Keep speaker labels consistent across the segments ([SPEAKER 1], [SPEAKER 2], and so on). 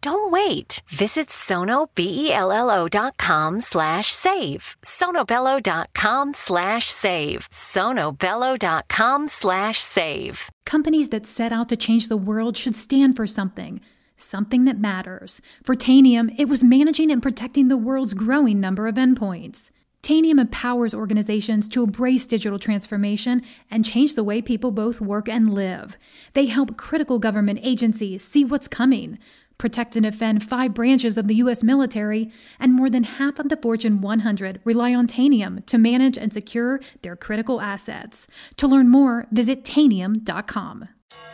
[SPEAKER 1] Don't wait. Visit sonobello.com slash save. sonobello.com slash save. sonobello.com slash save.
[SPEAKER 2] Companies that set out to change the world should stand for something. Something that matters. For Tanium, it was managing and protecting the world's growing number of endpoints. Tanium empowers organizations to embrace digital transformation and change the way people both work and live. They help critical government agencies see what's coming, protect and defend five branches of the U.S. military, and more than half of the Fortune 100 rely on Tanium to manage and secure their critical assets. To learn more, visit Tanium.com.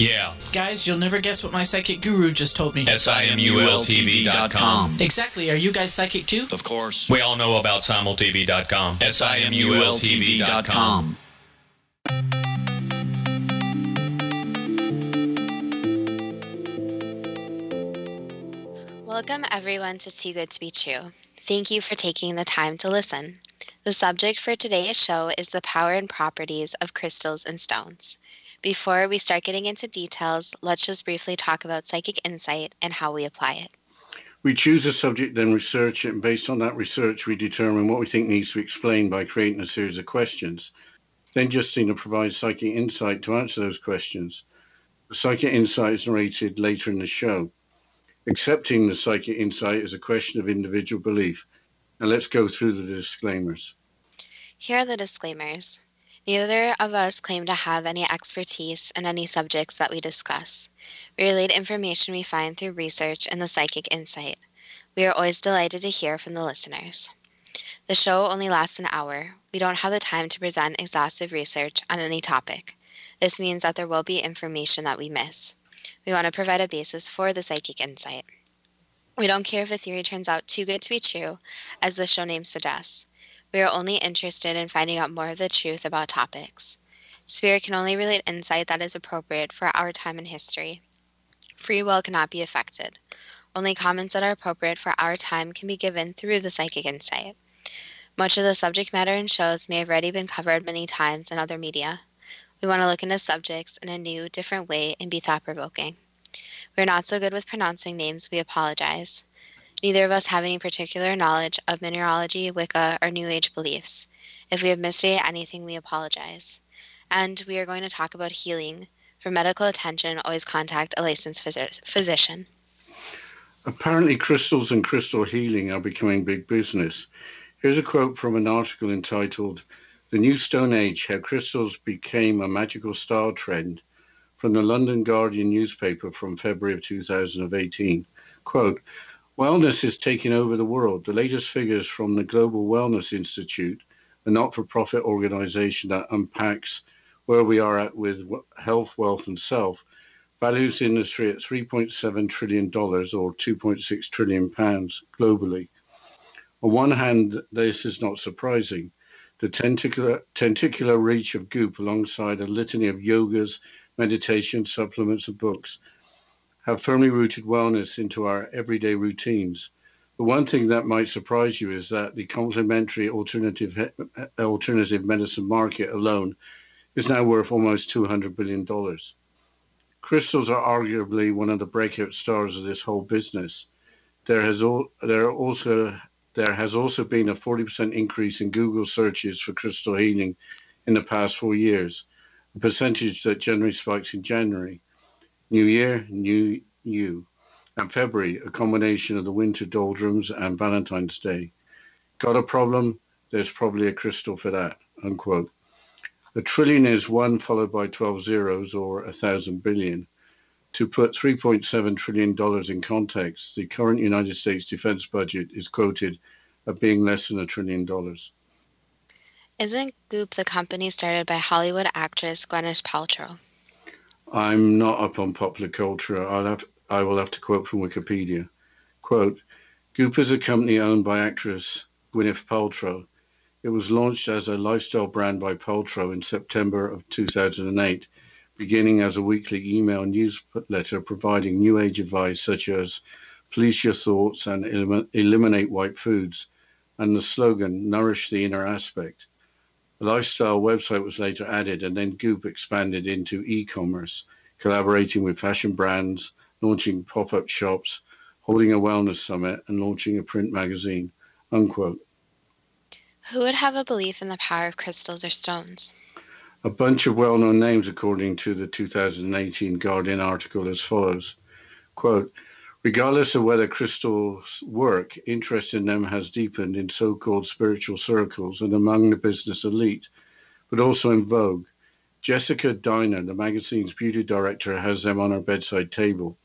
[SPEAKER 3] Yeah.
[SPEAKER 4] Guys, you'll never guess what my psychic guru just told me.
[SPEAKER 3] S-I-M-U-L-T-V.com.
[SPEAKER 4] Exactly. Are you guys psychic too?
[SPEAKER 5] Of course.
[SPEAKER 3] We all know about simultv.com. S-I-M-U-L-T-V.com.
[SPEAKER 6] Welcome everyone to Too Good to Be True. Thank you for taking the time to listen. The subject for today's show is the power and properties of crystals and stones. Before we start getting into details, let's just briefly talk about psychic insight and how we apply it.
[SPEAKER 7] We choose a subject, then research it, and based on that research, we determine what we think needs to be explained by creating a series of questions. Then Justina provides psychic insight to answer those questions. The psychic insight is narrated later in the show. Accepting the psychic insight is a question of individual belief. Now let's go through the disclaimers.
[SPEAKER 6] Here are the disclaimers. Neither of us claim to have any expertise in any subjects that we discuss. We relate information we find through research and the psychic insight. We are always delighted to hear from the listeners. The show only lasts an hour. We don't have the time to present exhaustive research on any topic. This means that there will be information that we miss. We want to provide a basis for the psychic insight. We don't care if a theory turns out too good to be true, as the show name suggests. We are only interested in finding out more of the truth about topics. Spirit can only relate insight that is appropriate for our time in history. Free will cannot be affected. Only comments that are appropriate for our time can be given through the psychic insight. Much of the subject matter in shows may have already been covered many times in other media. We want to look into subjects in a new, different way and be thought provoking. We're not so good with pronouncing names, we apologize. Neither of us have any particular knowledge of mineralogy, Wicca, or New Age beliefs. If we have misstated anything, we apologize. And we are going to talk about healing. For medical attention, always contact a licensed phys- physician.
[SPEAKER 7] Apparently, crystals and crystal healing are becoming big business. Here's a quote from an article entitled The New Stone Age How Crystals Became a Magical Star Trend from the London Guardian newspaper from February of 2018. Quote, Wellness is taking over the world. The latest figures from the Global Wellness Institute, a not for profit organization that unpacks where we are at with health, wealth, and self, values the industry at $3.7 trillion or 2.6 trillion pounds globally. On one hand, this is not surprising. The tentacular, tentacular reach of goop, alongside a litany of yogas, meditation, supplements, and books, have firmly rooted wellness into our everyday routines. The one thing that might surprise you is that the complementary alternative eh, alternative medicine market alone is now worth almost $200 billion. Crystals are arguably one of the breakout stars of this whole business. There has there also there has also been a 40% increase in Google searches for crystal healing in the past four years, a percentage that generally spikes in January. New Year, new you. And February, a combination of the winter doldrums and Valentine's Day. Got a problem? There's probably a crystal for that. Unquote. A trillion is one followed by 12 zeros or a thousand billion. To put $3.7 trillion in context, the current United States defense budget is quoted as being less than a trillion dollars.
[SPEAKER 6] Isn't Goop the company started by Hollywood actress Gwyneth Paltrow?
[SPEAKER 7] I'm not up on popular culture. I'll have, I will have to quote from Wikipedia. Quote, Goop is a company owned by actress Gwyneth Paltrow. It was launched as a lifestyle brand by Paltrow in September of 2008 beginning as a weekly email newsletter providing new age advice such as police your thoughts and elim- eliminate white foods, and the slogan nourish the inner aspect. A lifestyle website was later added, and then Goop expanded into e commerce, collaborating with fashion brands, launching pop up shops, holding a wellness summit, and launching a print magazine. Unquote.
[SPEAKER 6] Who would have a belief in the power of crystals or stones?
[SPEAKER 7] a bunch of well-known names according to the 2018 Guardian article as follows. Quote, regardless of whether crystals work, interest in them has deepened in so-called spiritual circles and among the business elite, but also in vogue. Jessica Diner, the magazine's beauty director, has them on her bedside table.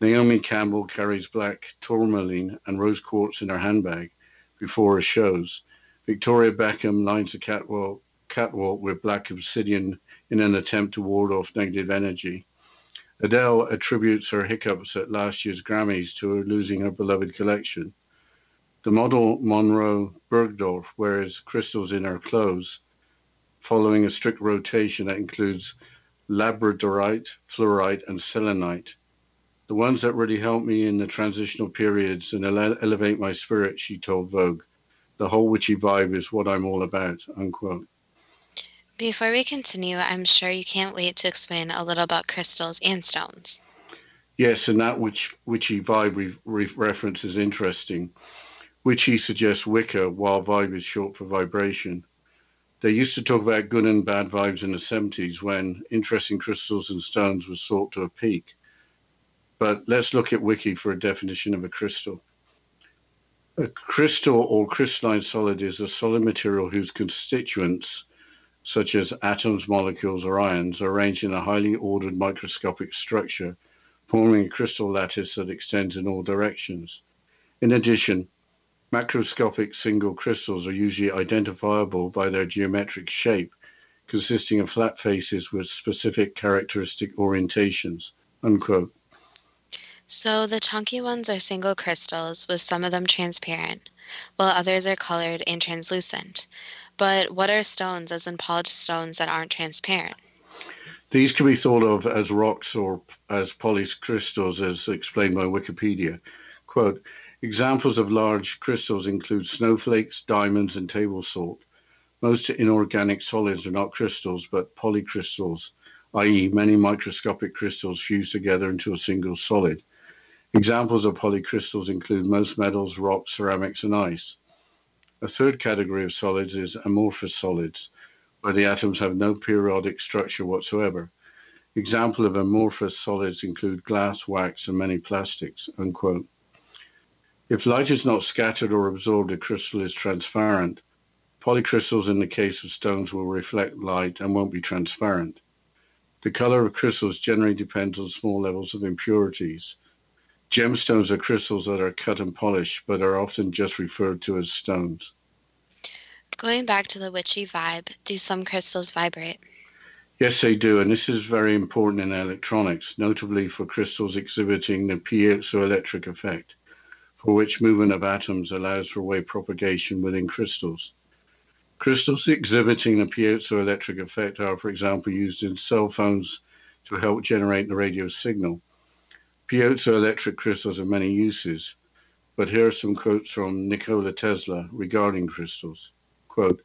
[SPEAKER 7] Naomi Campbell carries black tourmaline and rose quartz in her handbag before her shows. Victoria Beckham lines the catwalk catwalk with black obsidian in an attempt to ward off negative energy. Adele attributes her hiccups at last year's Grammys to her losing her beloved collection. The model Monroe Bergdorf wears crystals in her clothes, following a strict rotation that includes labradorite, fluorite, and selenite. The ones that really help me in the transitional periods and ele- elevate my spirit, she told Vogue. The whole witchy vibe is what I'm all about, unquote.
[SPEAKER 6] Before we continue, I'm sure you can't wait to explain a little about crystals and stones.
[SPEAKER 7] Yes, and that which witchy vibe re- re- reference is interesting. Witchy suggests Wicca, while vibe is short for vibration. They used to talk about good and bad vibes in the 70s when interesting crystals and stones was thought to have peaked. But let's look at Wiki for a definition of a crystal. A crystal or crystalline solid is a solid material whose constituents such as atoms, molecules, or ions, arranged in a highly ordered microscopic structure, forming a crystal lattice that extends in all directions. In addition, macroscopic single crystals are usually identifiable by their geometric shape, consisting of flat faces with specific characteristic orientations. Unquote.
[SPEAKER 6] So the chunky ones are single crystals, with some of them transparent, while others are colored and translucent. But what are stones, as in polished stones that aren't transparent?
[SPEAKER 7] These can be thought of as rocks or as polished crystals, as explained by Wikipedia. Quote, examples of large crystals include snowflakes, diamonds, and table salt. Most inorganic solids are not crystals, but polycrystals, i.e., many microscopic crystals fused together into a single solid. Examples of polycrystals include most metals, rocks, ceramics, and ice. A third category of solids is amorphous solids, where the atoms have no periodic structure whatsoever. Example of amorphous solids include glass, wax, and many plastics. Unquote. If light is not scattered or absorbed, a crystal is transparent. Polycrystals, in the case of stones, will reflect light and won't be transparent. The color of crystals generally depends on small levels of impurities. Gemstones are crystals that are cut and polished, but are often just referred to as stones.
[SPEAKER 6] Going back to the witchy vibe, do some crystals vibrate?
[SPEAKER 7] Yes, they do, and this is very important in electronics, notably for crystals exhibiting the piezoelectric effect, for which movement of atoms allows for wave propagation within crystals. Crystals exhibiting a piezoelectric effect are, for example, used in cell phones to help generate the radio signal. Piezoelectric crystals have many uses, but here are some quotes from Nikola Tesla regarding crystals. Quote,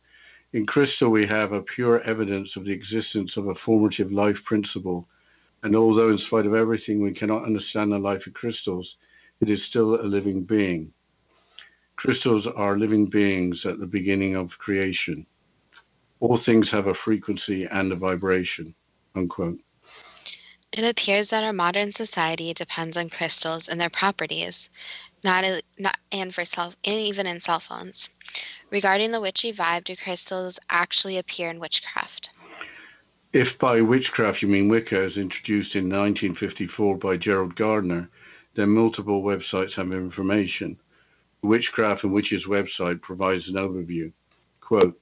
[SPEAKER 7] in crystal, we have a pure evidence of the existence of a formative life principle, and although in spite of everything we cannot understand the life of crystals, it is still a living being. Crystals are living beings at the beginning of creation. All things have a frequency and a vibration. Unquote.
[SPEAKER 6] It appears that our modern society depends on crystals and their properties, not, not and for cell, and even in cell phones. Regarding the witchy vibe, do crystals actually appear in witchcraft?
[SPEAKER 7] If by witchcraft you mean Wicca, as introduced in 1954 by Gerald Gardner, then multiple websites have information. Witchcraft and Witches website provides an overview. Quote,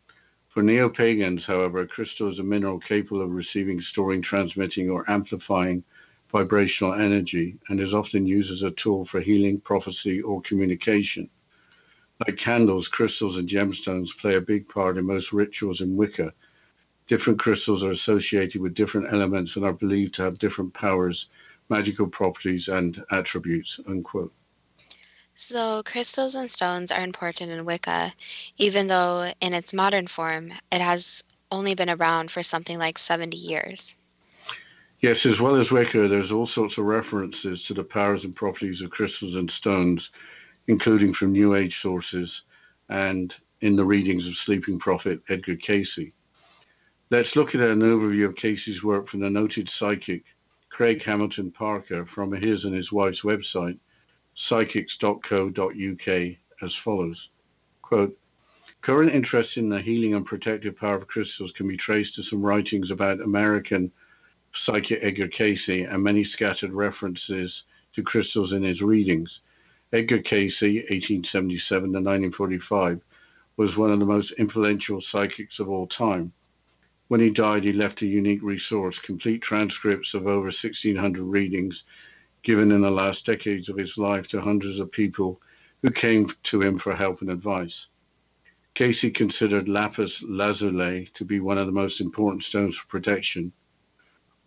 [SPEAKER 7] for neo-pagans, however, a crystal is a mineral capable of receiving, storing, transmitting, or amplifying vibrational energy and is often used as a tool for healing, prophecy, or communication. Like candles, crystals and gemstones play a big part in most rituals in Wicca. Different crystals are associated with different elements and are believed to have different powers, magical properties, and attributes. Unquote.
[SPEAKER 6] So, crystals and stones are important in Wicca, even though in its modern form it has only been around for something like 70 years.
[SPEAKER 7] Yes, as well as Wicca, there's all sorts of references to the powers and properties of crystals and stones, including from New Age sources and in the readings of sleeping prophet Edgar Cayce. Let's look at an overview of Cayce's work from the noted psychic Craig Hamilton Parker from his and his wife's website, psychics.co.uk as follows. Quote current interest in the healing and protective power of crystals can be traced to some writings about american psychic edgar cayce and many scattered references to crystals in his readings. Edgar cayce 1877 to 1945 was one of the most influential psychics of all time. When he died he left a unique resource complete transcripts of over 1600 readings given in the last decades of his life to hundreds of people who came to him for help and advice. Cayce considered lapis lazuli to be one of the most important stones for protection.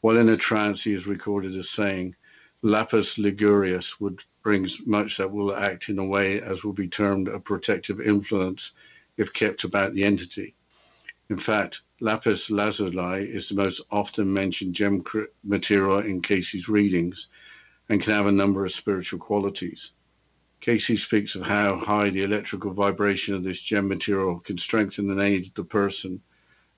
[SPEAKER 7] While in a trance, he is recorded as saying, Lapis ligurius would bring much that will act in a way as will be termed a protective influence if kept about the entity. In fact, lapis lazuli is the most often mentioned gem material in Cayce's readings, and can have a number of spiritual qualities. Cayce speaks of how high the electrical vibration of this gem material can strengthen and aid the person,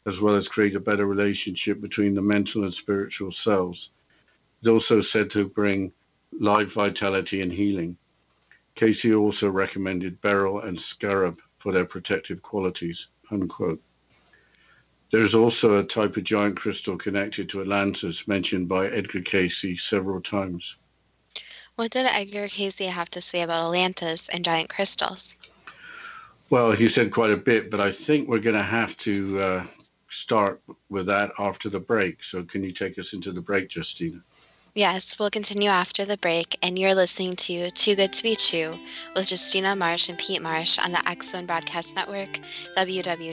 [SPEAKER 7] as well as create a better relationship between the mental and spiritual selves. It's also said to bring life vitality and healing. Cayce also recommended beryl and scarab for their protective qualities. Unquote. There is also a type of giant crystal connected to Atlantis mentioned by Edgar Cayce several times.
[SPEAKER 6] What did Edgar Cayce have to say about Atlantis and giant crystals?
[SPEAKER 7] Well, he said quite a bit, but I think we're going to have to uh, start with that after the break. So, can you take us into the break, Justina?
[SPEAKER 6] Yes, we'll continue after the break, and you're listening to Too Good to Be True with Justina Marsh and Pete Marsh on the X Zone Broadcast Network, www.xzbn.net.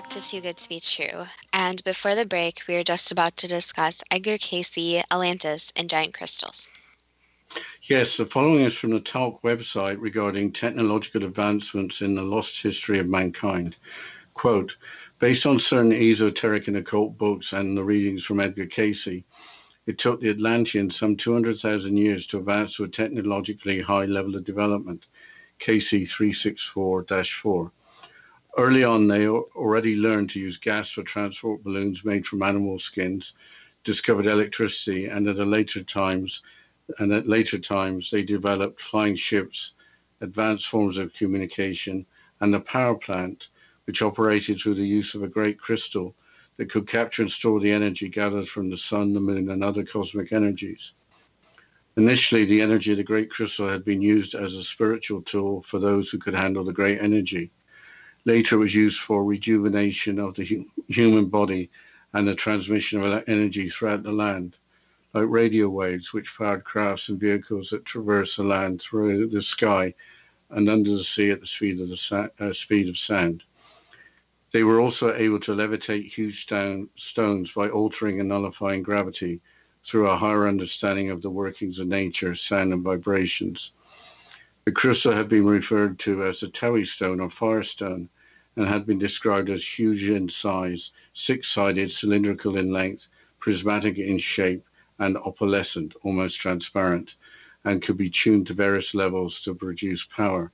[SPEAKER 6] back to Too Good to Be True. And before the break, we were just about to discuss Edgar Cayce, Atlantis, and giant crystals.
[SPEAKER 7] Yes, the following is from the Talk website regarding technological advancements in the lost history of mankind. Quote, based on certain esoteric and occult books and the readings from Edgar Cayce, it took the Atlanteans some 200,000 years to advance to a technologically high level of development. Cayce 364 4. Early on, they already learned to use gas for transport balloons made from animal skins, discovered electricity, and at later times, and at later times, they developed flying ships, advanced forms of communication, and a power plant, which operated through the use of a great crystal that could capture and store the energy gathered from the sun, the moon, and other cosmic energies. Initially, the energy of the great crystal had been used as a spiritual tool for those who could handle the great energy. Later, it was used for rejuvenation of the hu- human body and the transmission of energy throughout the land, like radio waves, which powered crafts and vehicles that traverse the land through the sky and under the sea at the speed of the sa- uh, speed of sound. They were also able to levitate huge stone, stones by altering and nullifying gravity through a higher understanding of the workings of nature, sound, and vibrations. The crystal had been referred to as the Tuaoi stone or firestone and had been described as huge in size, six sided, cylindrical in length, prismatic in shape, and opalescent, almost transparent, and could be tuned to various levels to produce power.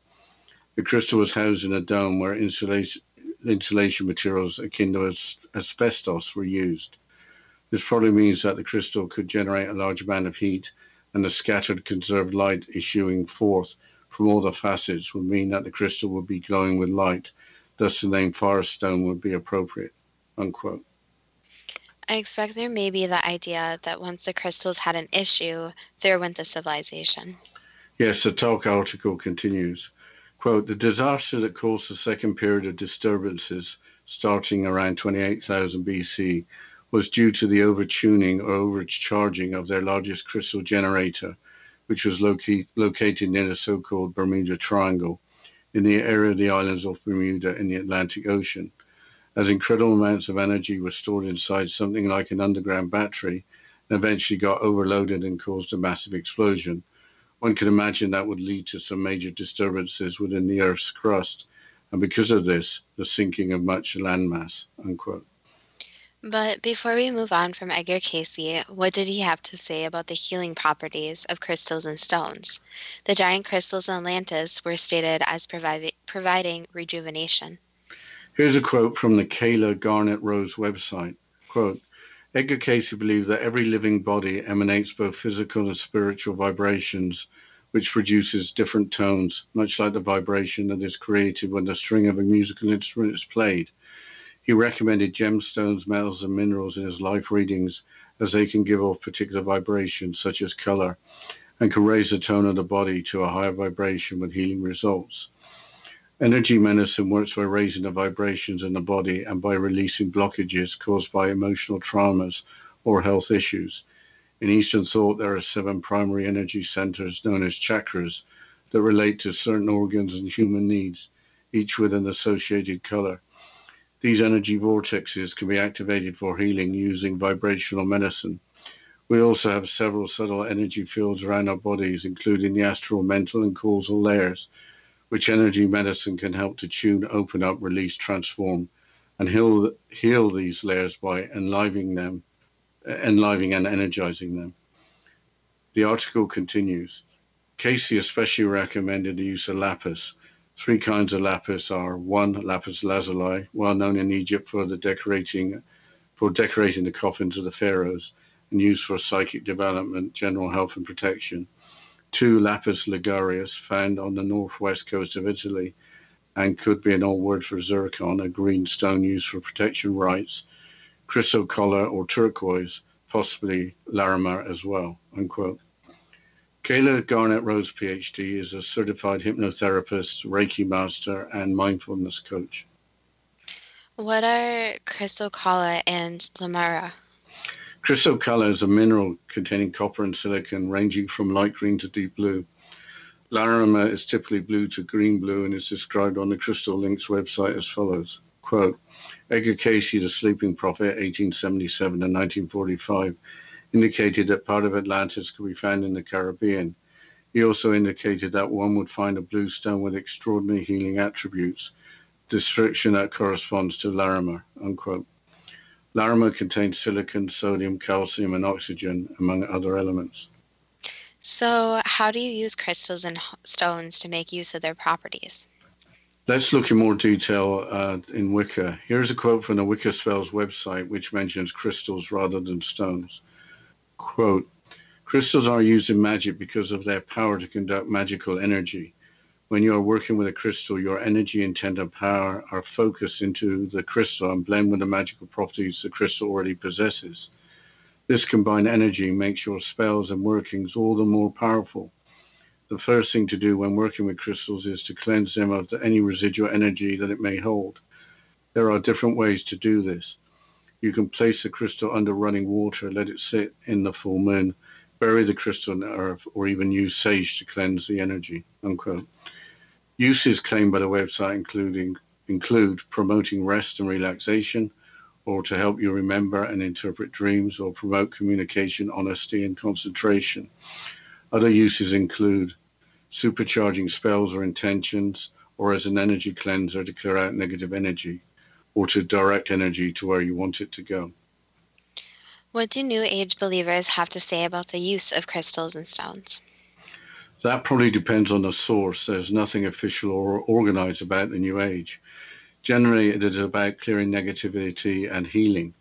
[SPEAKER 7] The crystal was housed in a dome where insulation, insulation materials akin to asbestos were used. This probably means that the crystal could generate a large amount of heat, and the scattered conserved light issuing forth from all the facets would mean that the crystal would be glowing with light. Thus, the name forest stone would be appropriate. Unquote.
[SPEAKER 6] I expect there may be the idea that once the crystals had an issue, there went the civilization.
[SPEAKER 7] Yes, the talk article continues. Quote, the disaster that caused the second period of disturbances starting around 28,000 BC was due to the overtuning or overcharging of their largest crystal generator, which was loca- located near the so-called Bermuda Triangle in the area of the islands off Bermuda in the Atlantic Ocean. As incredible amounts of energy were stored inside something like an underground battery and eventually got overloaded and caused a massive explosion – one can imagine that would lead to some major disturbances within the Earth's crust, and because of this, the sinking of much landmass. Unquote.
[SPEAKER 6] But before we move on from Edgar Cayce, what did he have to say about the healing properties of crystals and stones? The giant crystals in Atlantis were stated as provi- providing rejuvenation.
[SPEAKER 7] Here's a quote from the Kayla Garnet Rose website. Quote, Edgar Cayce believed that every living body emanates both physical and spiritual vibrations, which produces different tones, much like the vibration that is created when the string of a musical instrument is played. He recommended gemstones, metals, and minerals in his life readings as they can give off particular vibrations, such as color, and can raise the tone of the body to a higher vibration with healing results. Energy medicine works by raising the vibrations in the body and by releasing blockages caused by emotional traumas or health issues. In Eastern thought, there are seven primary energy centers known as chakras that relate to certain organs and human needs, each with an associated color. These energy vortexes can be activated for healing using vibrational medicine. We also have several subtle energy fields around our bodies, including the astral, mental, and causal layers which energy medicine can help to tune, open up, release, transform, and heal, heal these layers by enlivening them, enlivening and energizing them. The article continues. Cayce especially recommended the use of lapis. Three kinds of lapis are one, lapis lazuli, well known in Egypt for the decorating for decorating the coffins of the pharaohs and used for psychic development, general health and protection two lapis ligurius found on the northwest coast of Italy and could be an old word for zircon, a green stone used for protection rites, chrysocolla or turquoise, possibly larimar as well. Unquote. Kayla Garnet Rose, PhD, is a certified hypnotherapist, Reiki master, and mindfulness coach.
[SPEAKER 6] What are chrysocolla and larimar?
[SPEAKER 7] Chrysocolla is a mineral containing copper and silicon ranging from light green to deep blue. Larimar is typically blue to green blue and is described on the Crystal Links website as follows. Quote, Edgar Cayce, the sleeping prophet, 1877 and 1945, indicated that part of Atlantis could be found in the Caribbean. He also indicated that one would find a blue stone with extraordinary healing attributes, description that corresponds to Larimar, unquote. Larimar contains silicon, sodium, calcium, and oxygen, among other elements.
[SPEAKER 6] So, how do you use crystals and stones to make use of their properties?
[SPEAKER 7] Let's look in more detail uh, in Wicca. Here's a quote from the Wicca Spells website, which mentions crystals rather than stones. Quote Crystals are used in magic because of their power to conduct magical energy when you are working with a crystal, your energy, intent, and power are focused into the crystal and blend with the magical properties the crystal already possesses. This combined energy makes your spells and workings all the more powerful. The first thing to do when working with crystals is to cleanse them of any residual energy that it may hold. There are different ways to do this. You can place the crystal under running water, let it sit in the full moon, bury the crystal in the earth, or even use sage to cleanse the energy. Unquote. Uses claimed by the website including include promoting rest and relaxation, or to help you remember and interpret dreams, or promote communication, honesty, and concentration. Other uses include supercharging spells or intentions, or as an energy cleanser to clear out negative energy, or to direct energy to where you want it to go.
[SPEAKER 6] What do New Age believers have to say about the use of crystals and stones?
[SPEAKER 7] That probably depends on the source. There's nothing official or organized about the New Age. Generally, it is about clearing negativity and healing.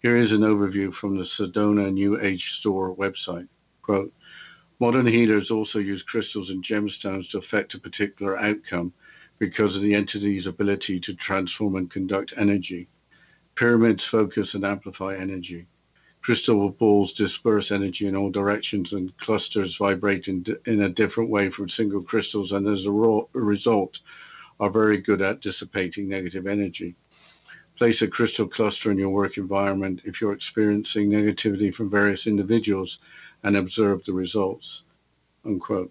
[SPEAKER 7] Here is an overview from the Sedona New Age Store website. Quote, Modern healers also use crystals and gemstones to affect a particular outcome because of the entity's ability to transform and conduct energy. Pyramids focus and amplify energy. Crystal balls disperse energy in all directions and clusters vibrate in, in a different way from single crystals, and as a, raw, result, are very good at dissipating negative energy. Place a crystal cluster in your work environment if you're experiencing negativity from various individuals and observe the results. Unquote.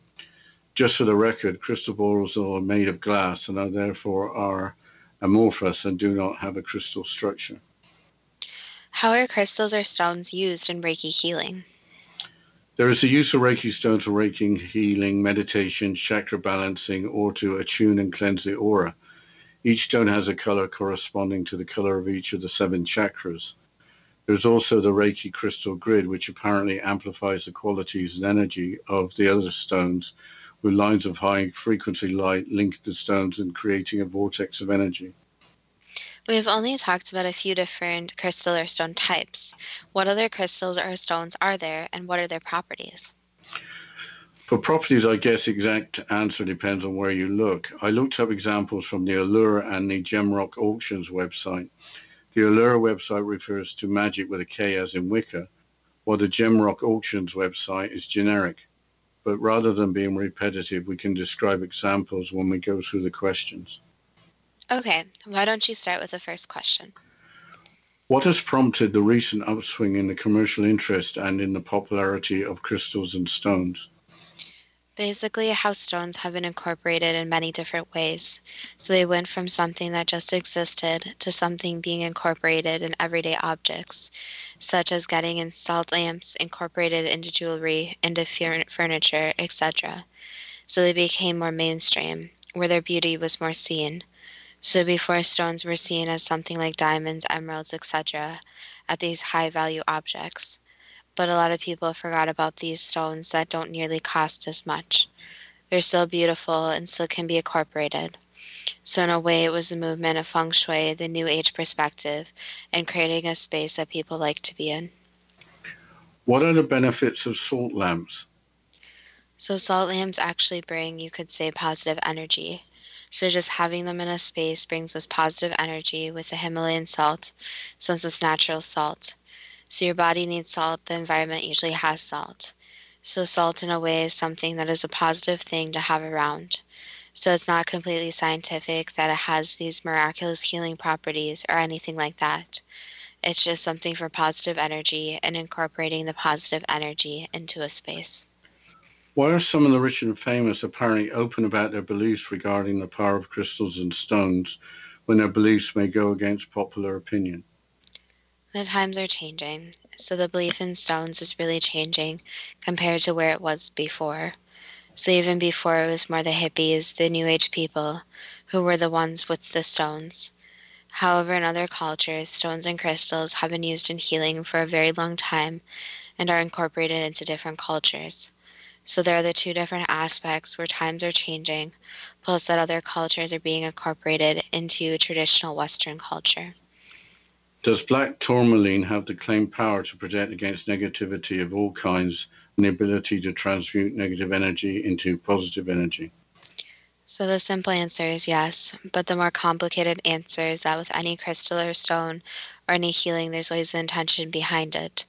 [SPEAKER 7] Just for the record, crystal balls are made of glass and are therefore are amorphous and do not have a crystal structure.
[SPEAKER 6] How are crystals or stones used in Reiki healing?
[SPEAKER 7] There is a use of Reiki stones for Reiki healing, meditation, chakra balancing, or to attune and cleanse the aura. Each stone has a color corresponding to the color of each of the seven chakras. There's also the Reiki crystal grid, which apparently amplifies the qualities and energy of the other stones, with lines of high frequency light link the stones and creating a vortex of energy.
[SPEAKER 6] We've only talked about a few different crystal or stone types. What other crystals or stones are there, and what are their properties?
[SPEAKER 7] For properties, I guess exact answer depends on where you look. I looked up examples from the Allure and the Gemrock Auctions website. The Allure website refers to magic with a K as in Wicca, while the Gemrock Auctions website is generic. But rather than being repetitive, we can describe examples when we go through the questions.
[SPEAKER 6] Okay, why don't you start with the first question?
[SPEAKER 7] What has prompted the recent upswing in the commercial interest and in the popularity of crystals and stones?
[SPEAKER 6] Basically, how stones have been incorporated in many different ways. So they went from something that just existed to something being incorporated in everyday objects, such as getting in salt lamps incorporated into jewelry, into furniture, etc. So they became more mainstream, where their beauty was more seen. So before stones were seen as something like diamonds, emeralds, etc., at these high value objects but a lot of people forgot about these stones that don't nearly cost as much. They're still beautiful and still can be incorporated. So, in a way, it was the movement of feng shui, the new age perspective, and creating a space that people like to be in.
[SPEAKER 7] What are the benefits of salt lamps?
[SPEAKER 6] So, salt lamps actually bring, you could say, positive energy. So, just having them in a space brings us positive energy with the Himalayan salt, since it's natural salt. So your body needs salt, the environment usually has salt. So salt in a way is something that is a positive thing to have around. So it's not completely scientific that it has these miraculous healing properties or anything like that. It's just something for positive energy and incorporating the positive energy into a space.
[SPEAKER 7] Why are some of the rich and famous apparently open about their beliefs regarding the power of crystals and stones when their beliefs may go against popular opinion?
[SPEAKER 6] The times are changing, so the belief in stones is really changing compared to where it was before. So even before it was more the hippies, the new age people, who were the ones with the stones. However, in other cultures, stones and crystals have been used in healing for a very long time and are incorporated into different cultures. So there are the two different aspects where times are changing, plus that other cultures are being incorporated into traditional Western culture.
[SPEAKER 7] Does black tourmaline have the claimed power to protect against negativity of all kinds and the ability to transmute negative energy into positive energy?
[SPEAKER 6] So the simple answer is yes, but the more complicated answer is that with any crystal or stone or any healing, there's always the intention behind it.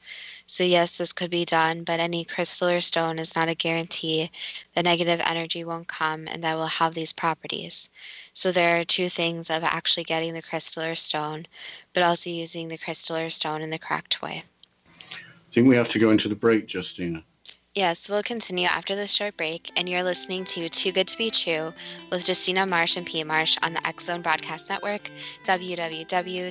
[SPEAKER 6] So, yes, this could be done, but any crystal or stone is not a guarantee that negative energy won't come and that will have these properties. So, there are two things of actually getting the crystal or stone, but also using the crystal or stone in the correct way.
[SPEAKER 7] I think we have to go into the break, Justina.
[SPEAKER 6] Yes, we'll continue after this short break, and you're listening to Too Good to Be True with Justina Marsh and P. Marsh on the X Zone Broadcast Network, www.xzbn.net.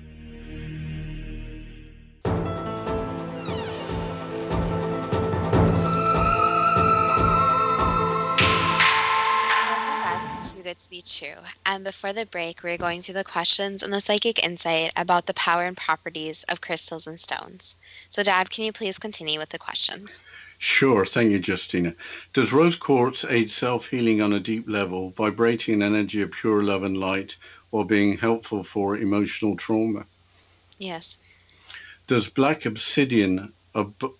[SPEAKER 6] good to be true. And before the break, we are going through the questions and the psychic insight about the power and properties of crystals and stones. So, Dad, can you please continue with the questions?
[SPEAKER 7] Sure. Thank you, Justina. Does rose quartz aid self healing on a deep level, vibrating an energy of pure love and light, or being helpful for emotional trauma?
[SPEAKER 6] Yes.
[SPEAKER 7] Does black obsidian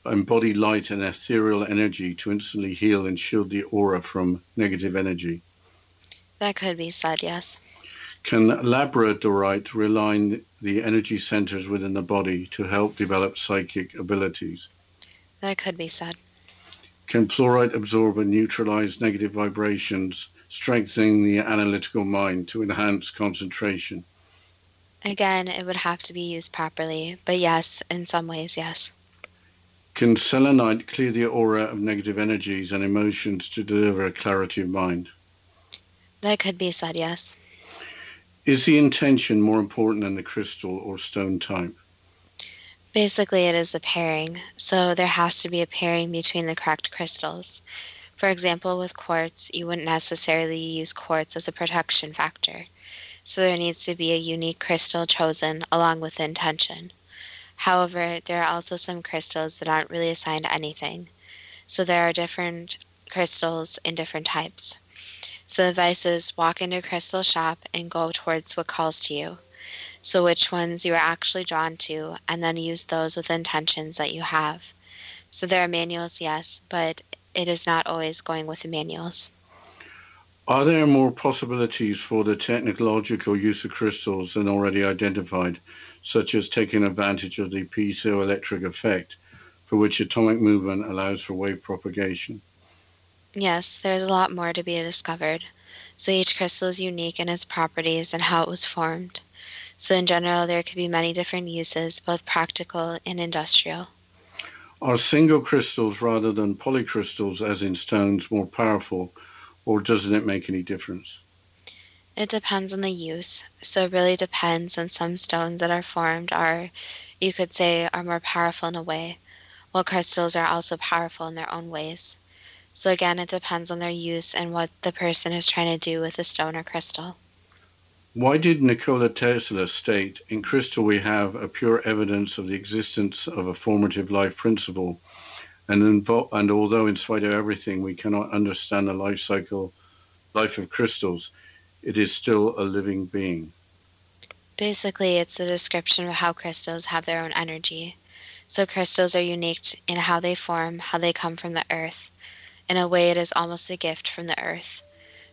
[SPEAKER 7] embody light and ethereal energy to instantly heal and shield the aura from negative energy?
[SPEAKER 6] That could be said, yes.
[SPEAKER 7] Can labradorite realign the energy centers within the body to help develop psychic abilities?
[SPEAKER 6] That could be said.
[SPEAKER 7] Can fluorite absorb and neutralize negative vibrations, strengthening the analytical mind to enhance concentration?
[SPEAKER 6] Again, it would have to be used properly, but yes, in some ways, yes.
[SPEAKER 7] Can selenite clear the aura of negative energies and emotions to deliver a clarity of mind?
[SPEAKER 6] That could be said, yes.
[SPEAKER 7] Is the intention more important than the crystal or stone type?
[SPEAKER 6] Basically, it is a pairing, so there has to be a pairing between the correct crystals. For example, with quartz, you wouldn't necessarily use quartz as a protection factor, so there needs to be a unique crystal chosen along with the intention. However, there are also some crystals that aren't really assigned anything, so there are different crystals in different types. So the advice is walk into a crystal shop and go towards what calls to you. So which ones you are actually drawn to, and then use those with intentions that you have. So there are manuals, yes, but it is not always going with the manuals.
[SPEAKER 7] Are there more possibilities for the technological use of crystals than already identified, such as taking advantage of the piezoelectric effect, for which atomic movement allows for wave propagation?
[SPEAKER 6] Yes, there's a lot more to be discovered. So each crystal is unique in its properties and how it was formed. So in general, there could be many different uses, both practical and industrial.
[SPEAKER 7] Are single crystals rather than polycrystals, as in stones, more powerful, or doesn't it make any difference?
[SPEAKER 6] It depends on the use. So it really depends on some stones that are formed are, you could say, are more powerful in a way, while crystals are also powerful in their own ways. So again, it depends on their use and what the person is trying to do with the stone or crystal.
[SPEAKER 7] Why did Nikola Tesla state, in crystal we have a pure evidence of the existence of a formative life principle, and, invo- and although in spite of everything we cannot understand the life cycle, life of crystals, it is still a living being?
[SPEAKER 6] Basically, it's a description of how crystals have their own energy. So crystals are unique in how they form, how they come from the earth. In a way, it is almost a gift from the earth.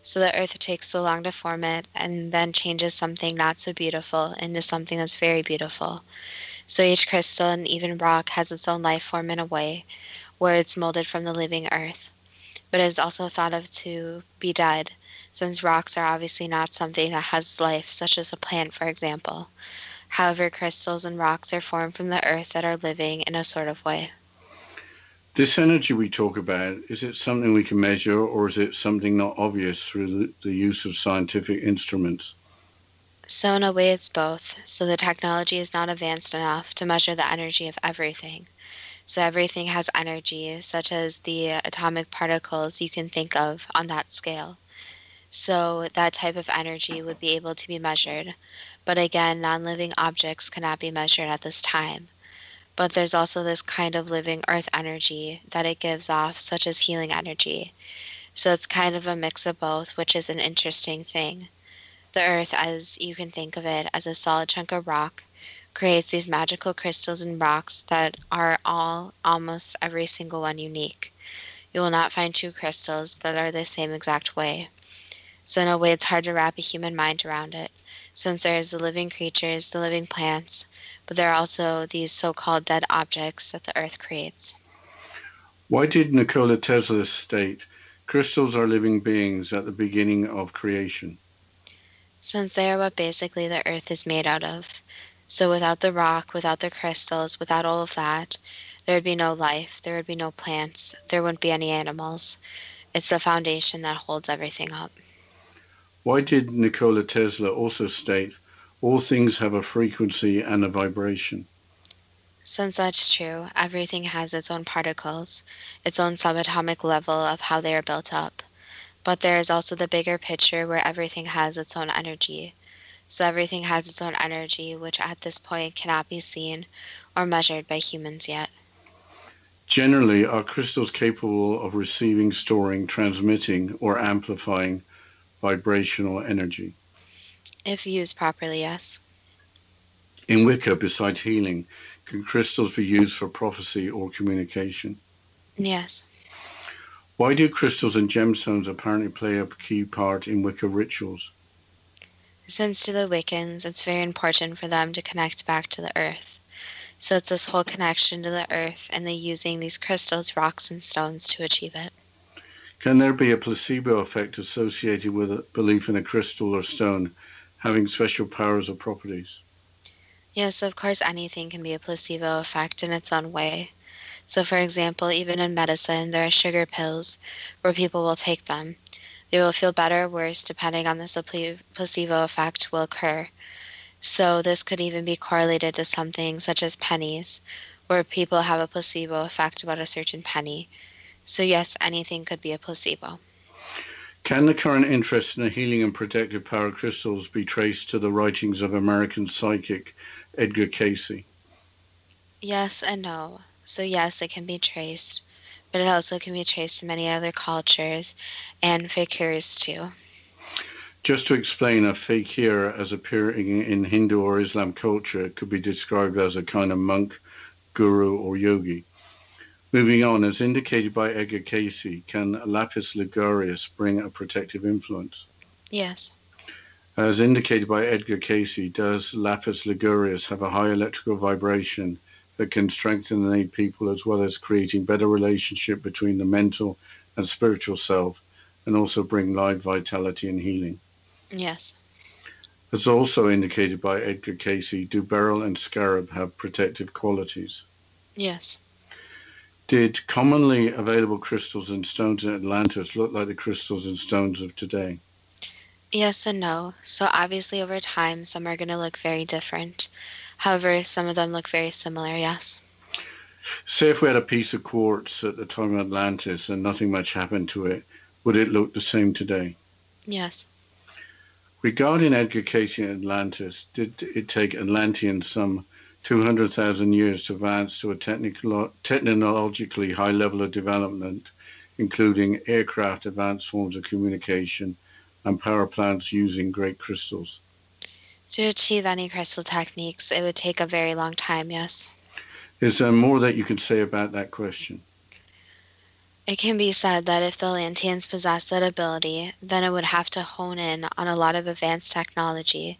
[SPEAKER 6] So the earth takes so long to form it and then changes something not so beautiful into something that's very beautiful. So each crystal and even rock has its own life form in a way where it's molded from the living earth. But it is also thought of to be dead, since rocks are obviously not something that has life, such as a plant, for example. However, crystals and rocks are formed from the earth that are living in a sort of way.
[SPEAKER 7] This energy we talk about, is it something we can measure or is it something not obvious through the, the use of scientific instruments?
[SPEAKER 6] So, in a way, it's both. So, the technology is not advanced enough to measure the energy of everything. So, everything has energy, such as the atomic particles you can think of on that scale. So, that type of energy would be able to be measured. But again, non living objects cannot be measured at this time but there's also this kind of living earth energy that it gives off, such as healing energy. So it's kind of a mix of both, which is an interesting thing. The earth, as you can think of it, as a solid chunk of rock, creates these magical crystals and rocks that are all, almost every single one, unique. You will not find two crystals that are the same exact way. So, in a way, it's hard to wrap a human mind around it, since there is the living creatures, the living plants, but there are also these so called dead objects that the earth creates.
[SPEAKER 7] Why did Nikola Tesla state crystals are living beings at the beginning of creation?
[SPEAKER 6] Since they are what basically the earth is made out of. So without the rock, without the crystals, without all of that, there would be no life, there would be no plants, there wouldn't be any animals. It's the foundation that holds everything up.
[SPEAKER 7] Why did Nikola Tesla also state all things have a frequency and a vibration.
[SPEAKER 6] Since that's true, everything has its own particles, its own subatomic level of how they are built up. But there is also the bigger picture where everything has its own energy. So everything has its own energy, which at this point cannot be seen or measured by humans yet.
[SPEAKER 7] Generally, are crystals capable of receiving, storing, transmitting, or amplifying vibrational energy?
[SPEAKER 6] If used properly, yes.
[SPEAKER 7] In Wicca, besides healing, can crystals be used for prophecy or communication?
[SPEAKER 6] Yes.
[SPEAKER 7] Why do crystals and gemstones apparently play a key part in Wicca rituals?
[SPEAKER 6] Since to the Wiccans, it's very important for them to connect back to the earth. So it's this whole connection to the earth, and they're using these crystals, rocks, and stones to achieve it.
[SPEAKER 7] Can there be a placebo effect associated with a belief in a crystal or stone having special powers or properties?
[SPEAKER 6] Yes, of course, anything can be a placebo effect in its own way. So, for example, even in medicine, there are sugar pills where people will take them. They will feel better or worse depending on this placebo effect will occur. So, this could even be correlated to something such as pennies, where people have a placebo effect about a certain penny. So, yes, anything could be a placebo.
[SPEAKER 7] Can the current interest in the healing and protective power of crystals be traced to the writings of American psychic Edgar Cayce?
[SPEAKER 6] Yes and no. So, yes, it can be traced, but it also can be traced to many other cultures and fakirs too.
[SPEAKER 7] Just to explain, a fakir as appearing in Hindu or Islam culture could be described as a kind of monk, guru, or yogi. Moving on, as indicated by Edgar Cayce, can lapis ligurius bring a protective influence?
[SPEAKER 6] Yes.
[SPEAKER 7] As indicated by Edgar Cayce, does lapis ligurius have a high electrical vibration that can strengthen and aid people as well as creating better relationship between the mental and spiritual self and also bring life vitality and healing?
[SPEAKER 6] Yes.
[SPEAKER 7] As also indicated by Edgar Cayce, do beryl and scarab have protective qualities?
[SPEAKER 6] Yes.
[SPEAKER 7] Did commonly available crystals and stones in Atlantis look like the crystals and stones of today?
[SPEAKER 6] Yes and no. So obviously over time some are going to look very different. However, some of them look very similar, yes.
[SPEAKER 7] Say if we had a piece of quartz at the time of Atlantis and nothing much happened to it, would it look the same today?
[SPEAKER 6] Yes.
[SPEAKER 7] Regarding Cayce in Atlantis, did it take Atlanteans some 200,000 years to advance to a technical, technologically high level of development, including aircraft, advanced forms of communication, and power plants using great crystals.
[SPEAKER 6] To achieve any crystal techniques, it would take a very long time, yes.
[SPEAKER 7] Is there more that you can say about that question?
[SPEAKER 6] It can be said that if the Atlanteans possessed that ability, then it would have to hone in on a lot of advanced technology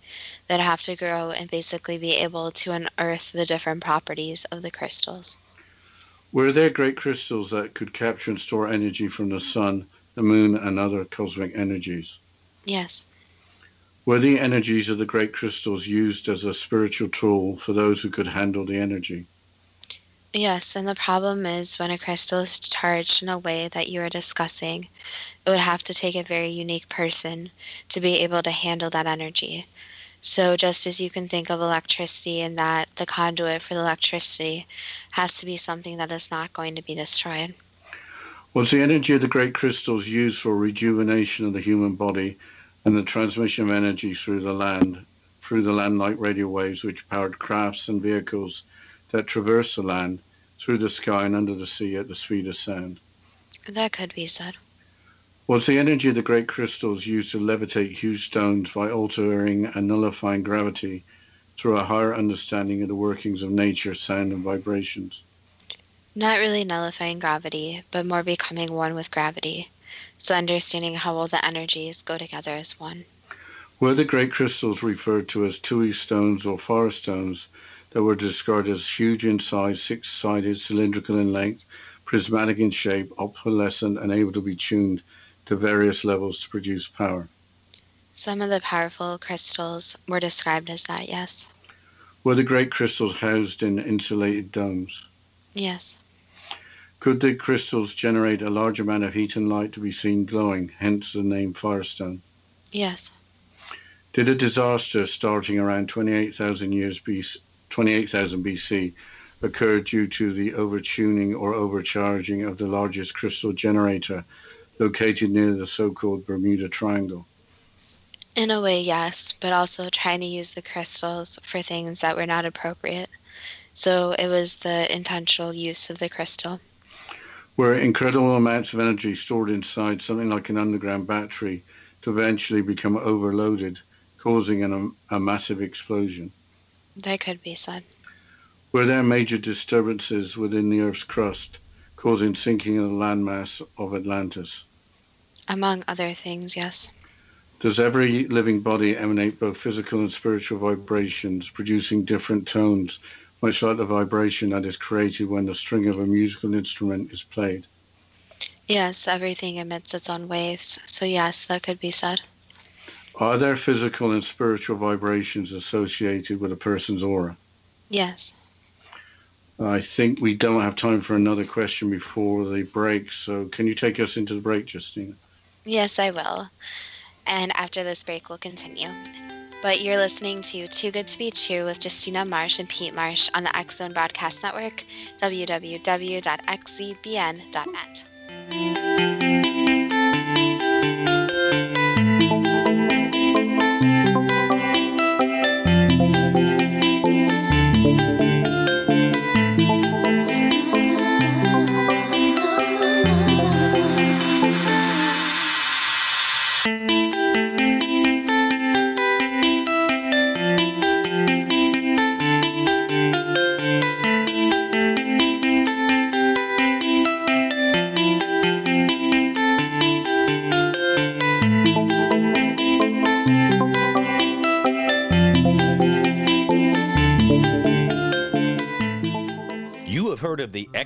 [SPEAKER 6] that have to grow and basically be able to unearth the different properties of the crystals.
[SPEAKER 7] Were there great crystals that could capture and store energy from the sun, the moon, and other cosmic energies?
[SPEAKER 6] Yes.
[SPEAKER 7] Were the energies of the great crystals used as a spiritual tool for those who could handle the energy?
[SPEAKER 6] Yes, and the problem is when a crystal is charged in a way that you are discussing, it would have to take a very unique person to be able to handle that energy. So, just as you can think of electricity and that the conduit for the electricity has to be something that is not going to be destroyed.
[SPEAKER 7] Was the energy of the great crystals used for rejuvenation of the human body and the transmission of energy through the land, through the land like radio waves which powered crafts and vehicles that traverse the land through the sky and under the sea at the speed of sound.
[SPEAKER 6] That could be said.
[SPEAKER 7] Was the energy of the great crystals used to levitate huge stones by altering and nullifying gravity through a higher understanding of the workings of nature, sound, and vibrations?
[SPEAKER 6] Not really nullifying gravity, but more becoming one with gravity. So understanding how all the energies go together as one.
[SPEAKER 7] Were the great crystals referred to as Tuaoi stones or forest stones that were described as huge in size, six sided, cylindrical in length, prismatic in shape, opalescent, and able to be tuned to various levels to produce power.
[SPEAKER 6] Some of the powerful crystals were described as that, yes.
[SPEAKER 7] Were the great crystals housed in insulated domes?
[SPEAKER 6] Yes.
[SPEAKER 7] Could the crystals generate a large amount of heat and light to be seen glowing, hence the name Firestone?
[SPEAKER 6] Yes.
[SPEAKER 7] Did a disaster starting around 28,000 years 28,000 BC occurred due to the overtuning or overcharging of the largest crystal generator located near the so called Bermuda Triangle.
[SPEAKER 6] In a way, yes, but also trying to use the crystals for things that were not appropriate. So it was the intentional use of the crystal.
[SPEAKER 7] Were incredible amounts of energy stored inside something like an underground battery to eventually become overloaded, causing an, a massive explosion.
[SPEAKER 6] That could be said.
[SPEAKER 7] Were there major disturbances within the Earth's crust, causing sinking of the landmass of Atlantis?
[SPEAKER 6] Among other things, yes.
[SPEAKER 7] Does every living body emanate both physical and spiritual vibrations, producing different tones, much like the vibration that is created when the string of a musical instrument is played?
[SPEAKER 6] Yes, everything emits its own waves. So, yes, that could be said.
[SPEAKER 7] Are there physical and spiritual vibrations associated with a person's aura?
[SPEAKER 6] Yes.
[SPEAKER 7] I think we don't have time for another question before the break. So, can you take us into the break, Justina?
[SPEAKER 6] Yes, I will. And after this break, we'll continue. But you're listening to Too Good to Be True with Justina Marsh and Pete Marsh on the X Zone Broadcast Network, www.xzbn.net.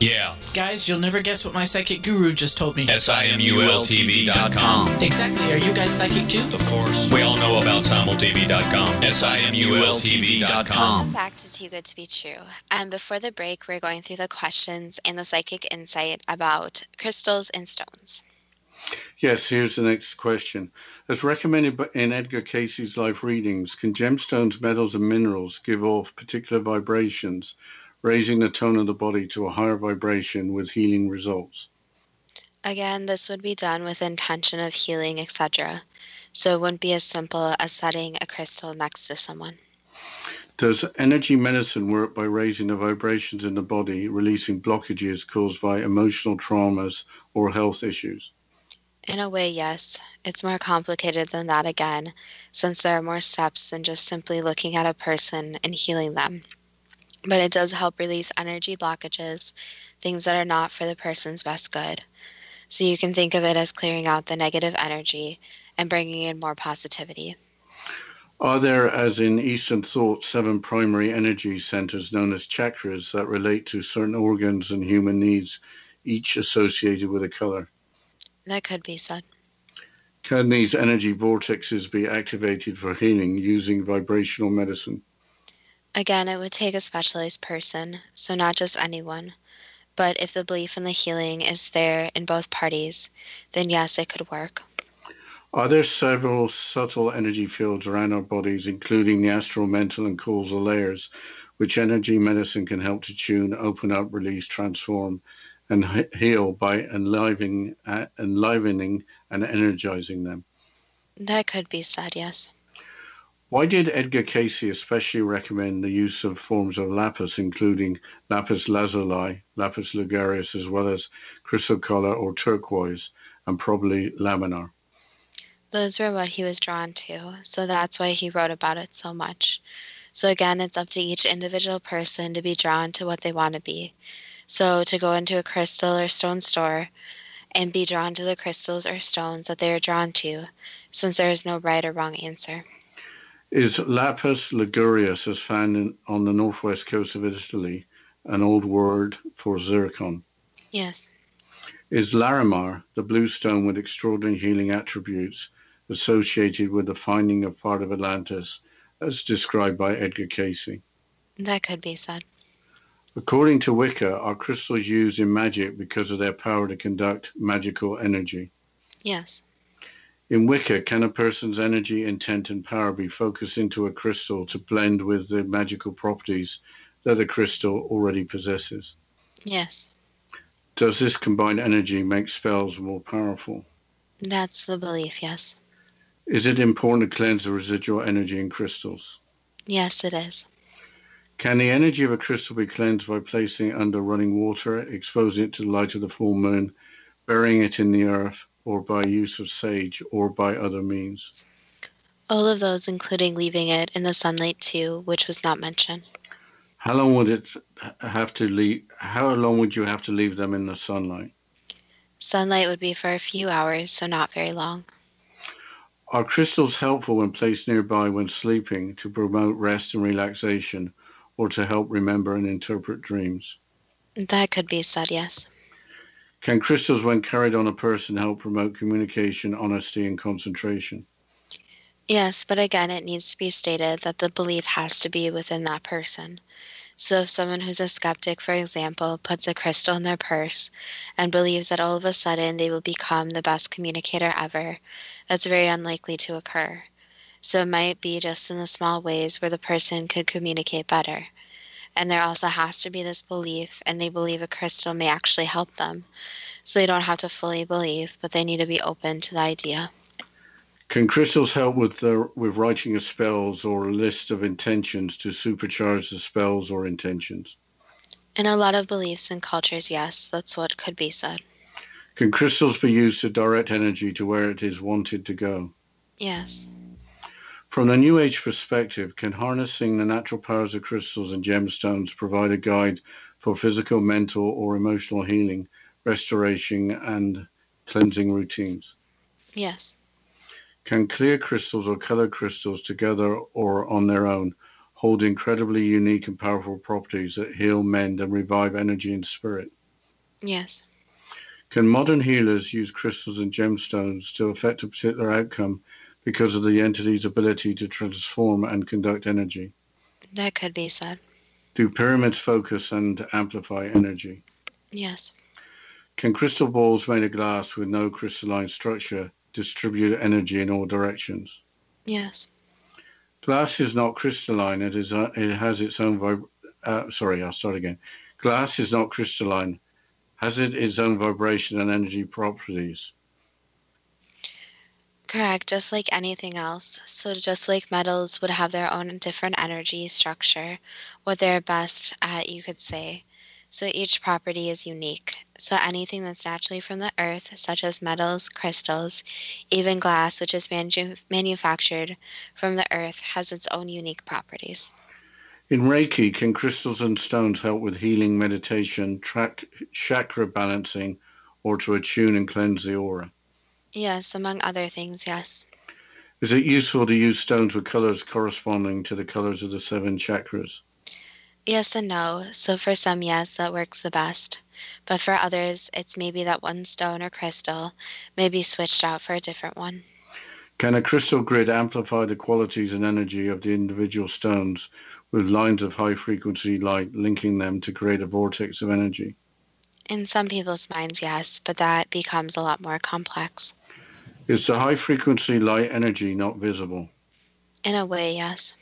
[SPEAKER 3] Yeah.
[SPEAKER 4] Guys, you'll never guess what my psychic guru just told me.
[SPEAKER 3] S-I-M-U-L-T-V.com.
[SPEAKER 4] Exactly. Are you guys psychic too?
[SPEAKER 5] Of course.
[SPEAKER 3] We all know about simultv.com. S-I-M-U-L-T-V.com.
[SPEAKER 6] Welcome back to Too Good to Be True. And before the break, we're going through the questions and the psychic insight about crystals and stones.
[SPEAKER 7] Yes, here's the next question. As recommended in Edgar Cayce's life readings, can gemstones, metals, and minerals give off particular vibrations, raising the tone of the body to a higher vibration with healing results?
[SPEAKER 6] Again, this would be done with intention of healing, etc. So it wouldn't be as simple as setting a crystal next to someone.
[SPEAKER 7] Does energy medicine work by raising the vibrations in the body, releasing blockages caused by emotional traumas or health issues?
[SPEAKER 6] In a way, yes. It's more complicated than that again, since there are more steps than just simply looking at a person and healing them. But it does help release energy blockages, things that are not for the person's best good. So you can think of it as clearing out the negative energy and bringing in more positivity.
[SPEAKER 7] Are there, as in Eastern thought, seven primary energy centers known as chakras that relate to certain organs and human needs, each associated with a color?
[SPEAKER 6] That could be said.
[SPEAKER 7] Can these energy vortexes be activated for healing using vibrational medicine?
[SPEAKER 6] Again, it would take a specialized person, so not just anyone. But if the belief in the healing is there in both parties, then yes, it could work.
[SPEAKER 7] Are there several subtle energy fields around our bodies, including the astral, mental, and causal layers, which energy medicine can help to tune, open up, release, transform, and heal by enlivening, uh, enlivening and energizing them?
[SPEAKER 6] That could be said, yes.
[SPEAKER 7] Why did Edgar Cayce especially recommend the use of forms of lapis, including lapis lazuli, lapis ligurius, as well as chrysocolla or turquoise, and probably larimar?
[SPEAKER 6] Those were what he was drawn to, so that's why he wrote about it so much. So again, it's up to each individual person to be drawn to what they want to be. So to go into a crystal or stone store and be drawn to the crystals or stones that they are drawn to, since there is no right or wrong answer.
[SPEAKER 7] Is lapis ligurius, as found in, on the northwest coast of Italy, an old word for zircon?
[SPEAKER 6] Yes.
[SPEAKER 7] Is larimar, the blue stone with extraordinary healing attributes, associated with the finding of part of Atlantis, as described by Edgar Cayce?
[SPEAKER 6] That could be said.
[SPEAKER 7] According to Wicca, are crystals used in magic because of their power to conduct magical energy?
[SPEAKER 6] Yes.
[SPEAKER 7] In Wicca, can a person's energy, intent, and power be focused into a crystal to blend with the magical properties that the crystal already possesses?
[SPEAKER 6] Yes.
[SPEAKER 7] Does this combined energy make spells more powerful?
[SPEAKER 6] That's the belief, yes.
[SPEAKER 7] Is it important to cleanse the residual energy in crystals?
[SPEAKER 6] Yes, it is.
[SPEAKER 7] Can the energy of a crystal be cleansed by placing it under running water, exposing it to the light of the full moon, burying it in the earth, or by use of sage, or by other means?
[SPEAKER 6] All of those, including leaving it in the sunlight too, which was not mentioned.
[SPEAKER 7] How long would it have to leave? How long would you have to leave them in the sunlight?
[SPEAKER 6] Sunlight would be for a few hours, so not very long.
[SPEAKER 7] Are crystals helpful when placed nearby when sleeping to promote rest and relaxation or to help remember and interpret dreams?
[SPEAKER 6] That could be said, yes.
[SPEAKER 7] Can crystals, when carried on a person, help promote communication, honesty, and concentration?
[SPEAKER 6] Yes, but again, it needs to be stated that the belief has to be within that person. So, if someone who's a skeptic, for example, puts a crystal in their purse and believes that all of a sudden they will become the best communicator ever, that's very unlikely to occur. So, it might be just in the small ways where the person could communicate better. And there also has to be this belief, and they believe a crystal may actually help them. So, they don't have to fully believe, but they need to be open to the idea.
[SPEAKER 7] Can crystals help with the, with writing of spells or a list of intentions to supercharge the spells or intentions?
[SPEAKER 6] In a lot of beliefs and cultures, yes, that's what could be said.
[SPEAKER 7] Can crystals be used to direct energy to where it is wanted to go?
[SPEAKER 6] Yes.
[SPEAKER 7] From the New Age perspective, can harnessing the natural powers of crystals and gemstones provide a guide for physical, mental, or emotional healing, restoration, and cleansing routines?
[SPEAKER 6] Yes.
[SPEAKER 7] Can clear crystals or colored crystals together or on their own hold incredibly unique and powerful properties that heal, mend, and revive energy and spirit?
[SPEAKER 6] Yes.
[SPEAKER 7] Can modern healers use crystals and gemstones to affect a particular outcome because of the entity's ability to transform and conduct energy?
[SPEAKER 6] That could be said.
[SPEAKER 7] Do pyramids focus and amplify energy?
[SPEAKER 6] Yes.
[SPEAKER 7] Can crystal balls made of glass with no crystalline structure distribute energy in all directions?
[SPEAKER 6] Yes.
[SPEAKER 7] Glass is not crystalline. It is. Uh, it has its own. Vib- uh, sorry, I'll start again. Glass is not crystalline. Has it its own vibration and energy properties?
[SPEAKER 6] Correct, just like anything else. So, just like metals would have their own different energy structure, what they're best at, you could say. So, each property is unique. So, anything that's naturally from the earth, such as metals, crystals, even glass, which is manu- manufactured from the earth, has its own unique properties.
[SPEAKER 7] In Reiki, can crystals and stones help with healing, meditation, track, chakra balancing, or to attune and cleanse the aura?
[SPEAKER 6] Yes, among other things, yes.
[SPEAKER 7] Is it useful to use stones with colors corresponding to the colors of the seven chakras?
[SPEAKER 6] Yes and no. So for some, yes, that works the best. But for others, it's maybe that one stone or crystal may be switched out for a different one.
[SPEAKER 7] Can a crystal grid amplify the qualities and energy of the individual stones with lines of high frequency light linking them to create a vortex of energy?
[SPEAKER 6] In some people's minds, yes, but that becomes a lot more complex.
[SPEAKER 7] Is the high frequency light energy not visible?
[SPEAKER 6] In a way, yes.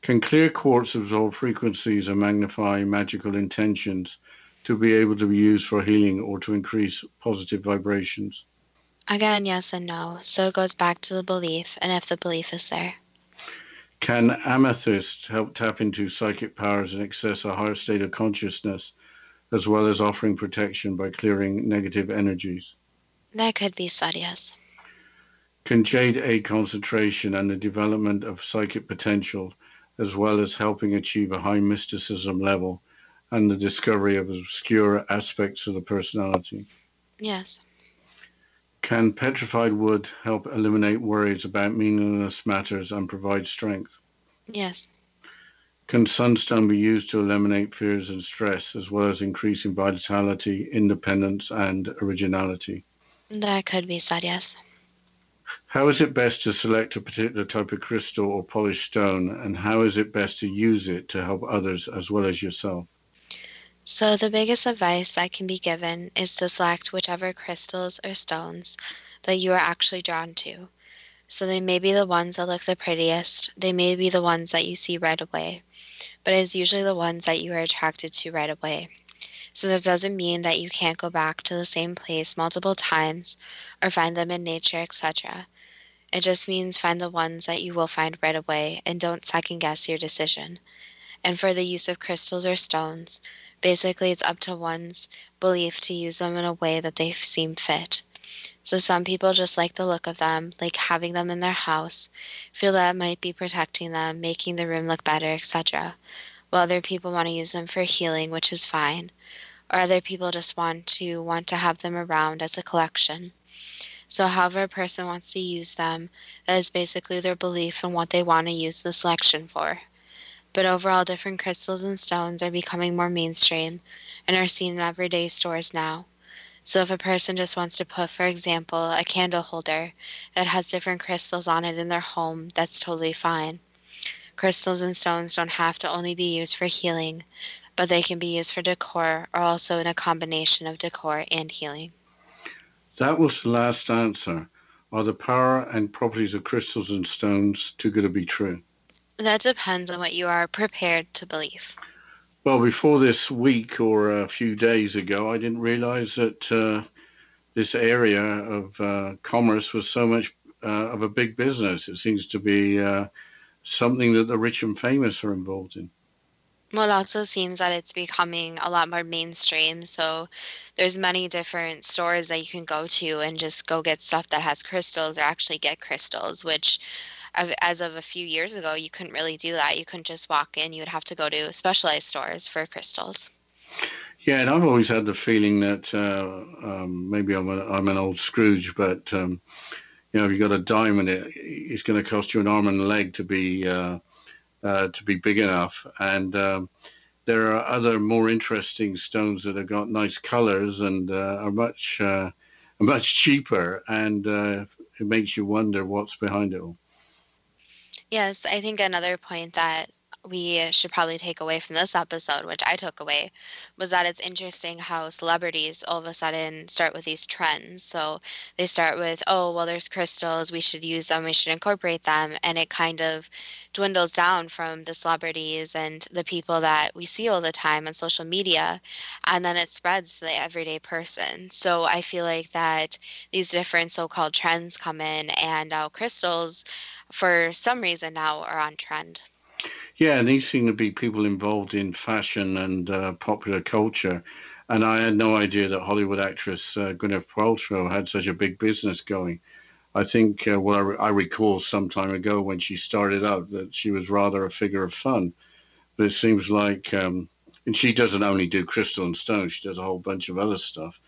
[SPEAKER 7] Can clear quartz absorb frequencies and magnify magical intentions to be able to be used for healing or to increase positive vibrations?
[SPEAKER 6] Again, yes and no. So it goes back to the belief, and if the belief is there.
[SPEAKER 7] Can amethyst help tap into psychic powers and access a higher state of consciousness, as well as offering protection by clearing negative energies?
[SPEAKER 6] That could be said, yes.
[SPEAKER 7] Can jade aid concentration and the development of psychic potential, as well as helping achieve a high mysticism level and the discovery of obscure aspects of the personality?
[SPEAKER 6] Yes.
[SPEAKER 7] Can petrified wood help eliminate worries about meaningless matters and provide strength?
[SPEAKER 6] Yes.
[SPEAKER 7] Can sunstone be used to eliminate fears and stress, as well as increasing vitality, independence, and originality?
[SPEAKER 6] That could be said, yes.
[SPEAKER 7] How is it best to select a particular type of crystal or polished stone, and how is it best to use it to help others as well as yourself?
[SPEAKER 6] So, the biggest advice that can be given is to select whichever crystals or stones that you are actually drawn to. So, they may be the ones that look the prettiest, they may be the ones that you see right away, but it is usually the ones that you are attracted to right away. So, that doesn't mean that you can't go back to the same place multiple times or find them in nature, etc. It just means find the ones that you will find right away and don't second guess your decision. And for the use of crystals or stones, basically it's up to one's belief to use them in a way that they seem fit. So some people just like the look of them, like having them in their house, feel that it might be protecting them, making the room look better, etc. While other people want to use them for healing, which is fine. Or other people just want to want to have them around as a collection. So however a person wants to use them, that is basically their belief and what they want to use the selection for. But overall different crystals and stones are becoming more mainstream and are seen in everyday stores now. So if a person just wants to put, for example, a candle holder that has different crystals on it in their home, that's totally fine. Crystals and stones don't have to only be used for healing, but they can be used for decor or also in a combination of decor and healing.
[SPEAKER 7] That was the last answer. Are the power and properties of crystals and stones too good to be true?
[SPEAKER 6] That depends on what you are prepared to believe.
[SPEAKER 7] Well, before this week or a few days ago, I didn't realize that uh, this area of uh, commerce was so much uh, of a big business. It seems to be uh, something that the rich and famous are involved in.
[SPEAKER 6] Well, it also seems that it's becoming a lot more mainstream. So there's many different stores that you can go to and just go get stuff that has crystals or actually get crystals, which as of a few years ago, you couldn't really do that. You couldn't just walk in. You would have to go to specialized stores for crystals.
[SPEAKER 7] Yeah, and I've always had the feeling that uh, um, maybe I'm, a, I'm an old Scrooge, but um, you know, if you've got a diamond, it, it's going to cost you an arm and a leg to be uh, uh, to be big enough. And um, there are other more interesting stones that have got nice colors and uh, are much uh, much cheaper, and uh, it makes you wonder what's behind it all.
[SPEAKER 6] Yes, I think another point that we should probably take away from this episode, which I took away, was that it's interesting how celebrities all of a sudden start with these trends. So they start with, oh, well, there's crystals, we should use them, we should incorporate them. And it kind of dwindles down from the celebrities and the people that we see all the time on social media. And then it spreads to the everyday person. So I feel like that these different so called trends come in, and uh, crystals, for some reason, now are on trend.
[SPEAKER 7] Yeah, and these seem to be people involved in fashion and uh, popular culture. And I had no idea that Hollywood actress uh, Gwyneth Paltrow had such a big business going. I think, uh, well, I, re- I, recall some time ago when she started out that she was rather a figure of fun. But it seems like, um, and she doesn't only do crystal and stone, she does a whole bunch of other stuff.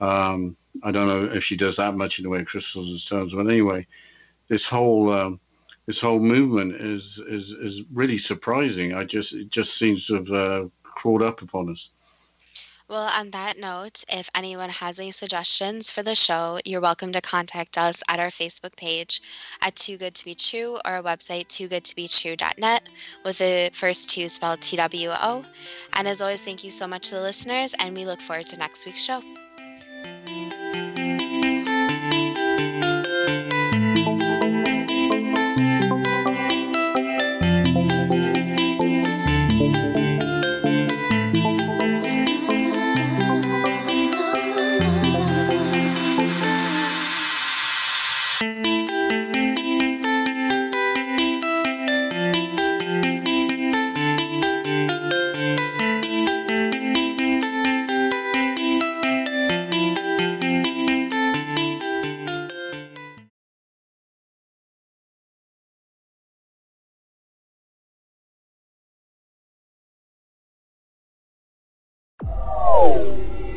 [SPEAKER 7] Um, I don't know if she does that much in the way of crystals and stones, but anyway, this whole um, this whole movement is is is really surprising. I just it just seems to have uh, crawled up upon us.
[SPEAKER 6] Well, on that note, if anyone has any suggestions for the show, you're welcome to contact us at our Facebook page at Too Good to Be True or our website toogoodtobetrue.net with the first two spelled T W O. And as always, thank you so much to the listeners, and we look forward to next week's show.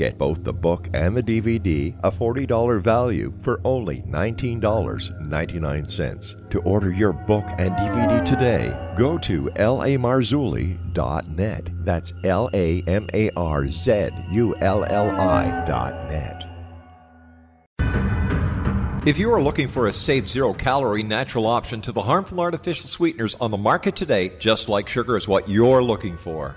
[SPEAKER 8] Get both the book and the DVD, a $40 value, for only $19.99. To order your book and DVD today, go to lamarzulli.net. That's L A M A R Z U L L I.net.
[SPEAKER 9] If you are looking for a safe, zero calorie natural option to the harmful artificial sweeteners on the market today, Just Like Sugar is what you're looking for.